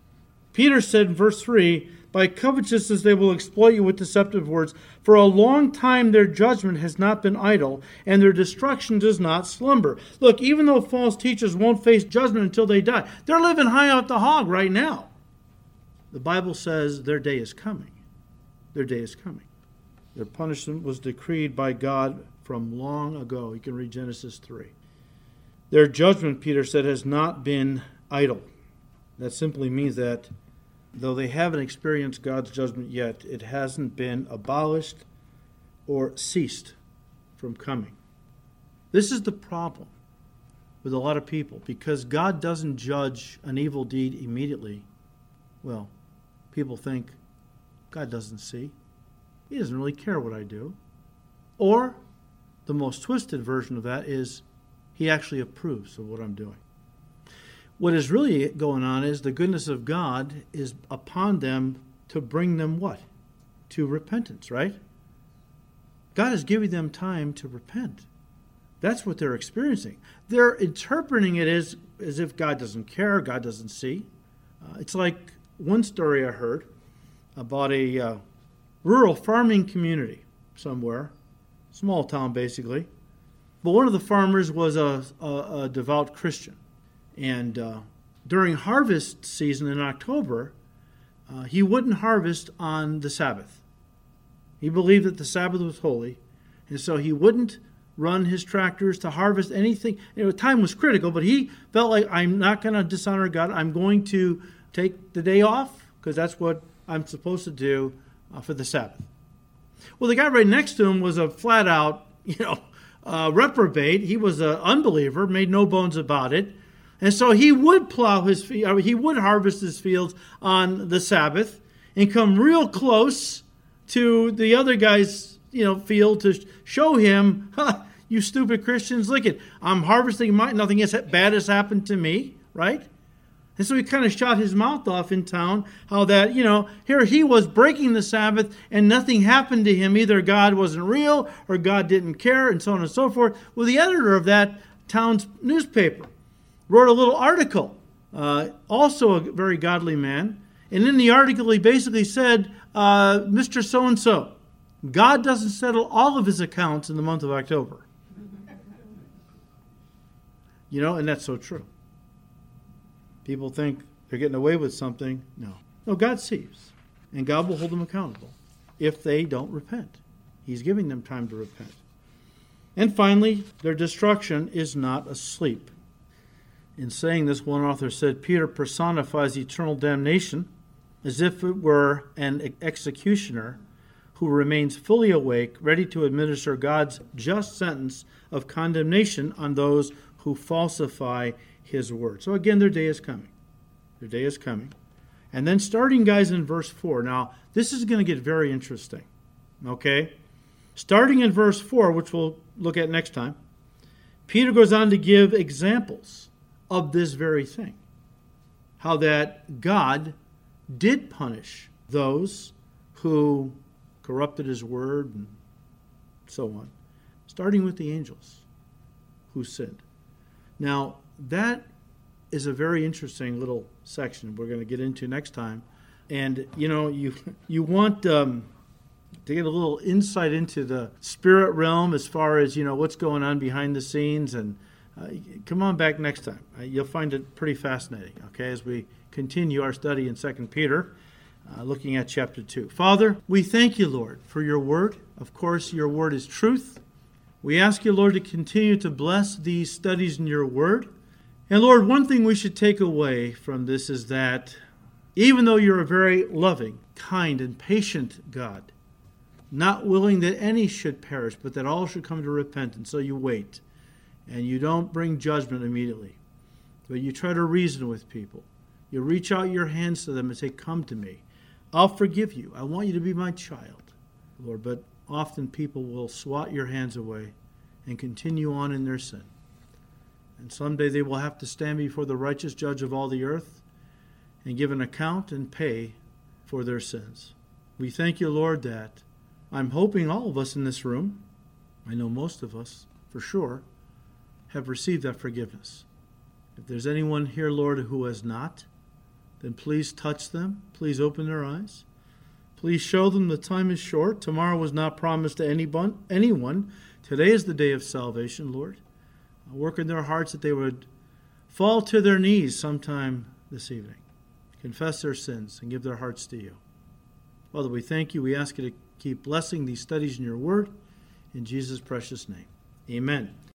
Peter said in verse 3 by covetousness they will exploit you with deceptive words. For a long time their judgment has not been idle, and their destruction does not slumber. Look, even though false teachers won't face judgment until they die, they're living high off the hog right now. The Bible says their day is coming. Their day is coming. Their punishment was decreed by God from long ago. You can read Genesis 3. Their judgment, Peter said, has not been idle. That simply means that though they haven't experienced God's judgment yet, it hasn't been abolished or ceased from coming. This is the problem with a lot of people because God doesn't judge an evil deed immediately. Well, people think God doesn't see. He doesn't really care what I do. Or the most twisted version of that is he actually approves of what I'm doing. What is really going on is the goodness of God is upon them to bring them what? To repentance, right? God is giving them time to repent. That's what they're experiencing. They're interpreting it as, as if God doesn't care, God doesn't see. Uh, it's like one story I heard about a uh, rural farming community somewhere, small town basically. But one of the farmers was a, a, a devout Christian. And uh, during harvest season in October, uh, he wouldn't harvest on the Sabbath. He believed that the Sabbath was holy, and so he wouldn't run his tractors to harvest anything. You know, time was critical, but he felt like I'm not going to dishonor God. I'm going to take the day off because that's what I'm supposed to do uh, for the Sabbath. Well, the guy right next to him was a flat out, you know, uh, reprobate. He was an unbeliever, made no bones about it. And so he would plow his field, he would harvest his fields on the Sabbath and come real close to the other guy's, you know, field to show him, huh, you stupid Christians, look at I'm harvesting my nothing bad has happened to me, right? And so he kind of shot his mouth off in town how that, you know, here he was breaking the Sabbath and nothing happened to him. Either God wasn't real or God didn't care, and so on and so forth. Well, the editor of that town's newspaper wrote a little article, uh, also a very godly man. And in the article, he basically said, uh, Mr. So and so, God doesn't settle all of his accounts in the month of October. You know, and that's so true. People think they're getting away with something. No. No, God sees. And God will hold them accountable if they don't repent. He's giving them time to repent. And finally, their destruction is not asleep. In saying this, one author said Peter personifies eternal damnation as if it were an executioner who remains fully awake, ready to administer God's just sentence of condemnation on those who falsify his word. So again, their day is coming. Their day is coming. And then starting, guys, in verse 4. Now, this is going to get very interesting. Okay? Starting in verse 4, which we'll look at next time, Peter goes on to give examples of this very thing. How that God did punish those who corrupted his word and so on, starting with the angels who sinned. Now, that is a very interesting little section we're going to get into next time And you know, you you want um, to get a little insight into the spirit realm as far as you know what's going on behind the scenes. And uh, come on back next time; uh, you'll find it pretty fascinating. Okay, as we continue our study in Second Peter. Uh, looking at chapter 2. Father, we thank you, Lord, for your word. Of course, your word is truth. We ask you, Lord, to continue to bless these studies in your word. And Lord, one thing we should take away from this is that even though you're a very loving, kind, and patient God, not willing that any should perish, but that all should come to repentance, so you wait. And you don't bring judgment immediately, but you try to reason with people. You reach out your hands to them and say, Come to me. I'll forgive you. I want you to be my child, Lord. But often people will swat your hands away and continue on in their sin. And someday they will have to stand before the righteous judge of all the earth and give an account and pay for their sins. We thank you, Lord, that I'm hoping all of us in this room, I know most of us for sure, have received that forgiveness. If there's anyone here, Lord, who has not, then please touch them. Please open their eyes. Please show them the time is short. Tomorrow was not promised to anyone. anyone. Today is the day of salvation, Lord. Work in their hearts that they would fall to their knees sometime this evening, confess their sins, and give their hearts to you. Father, we thank you. We ask you to keep blessing these studies in your word. In Jesus' precious name. Amen.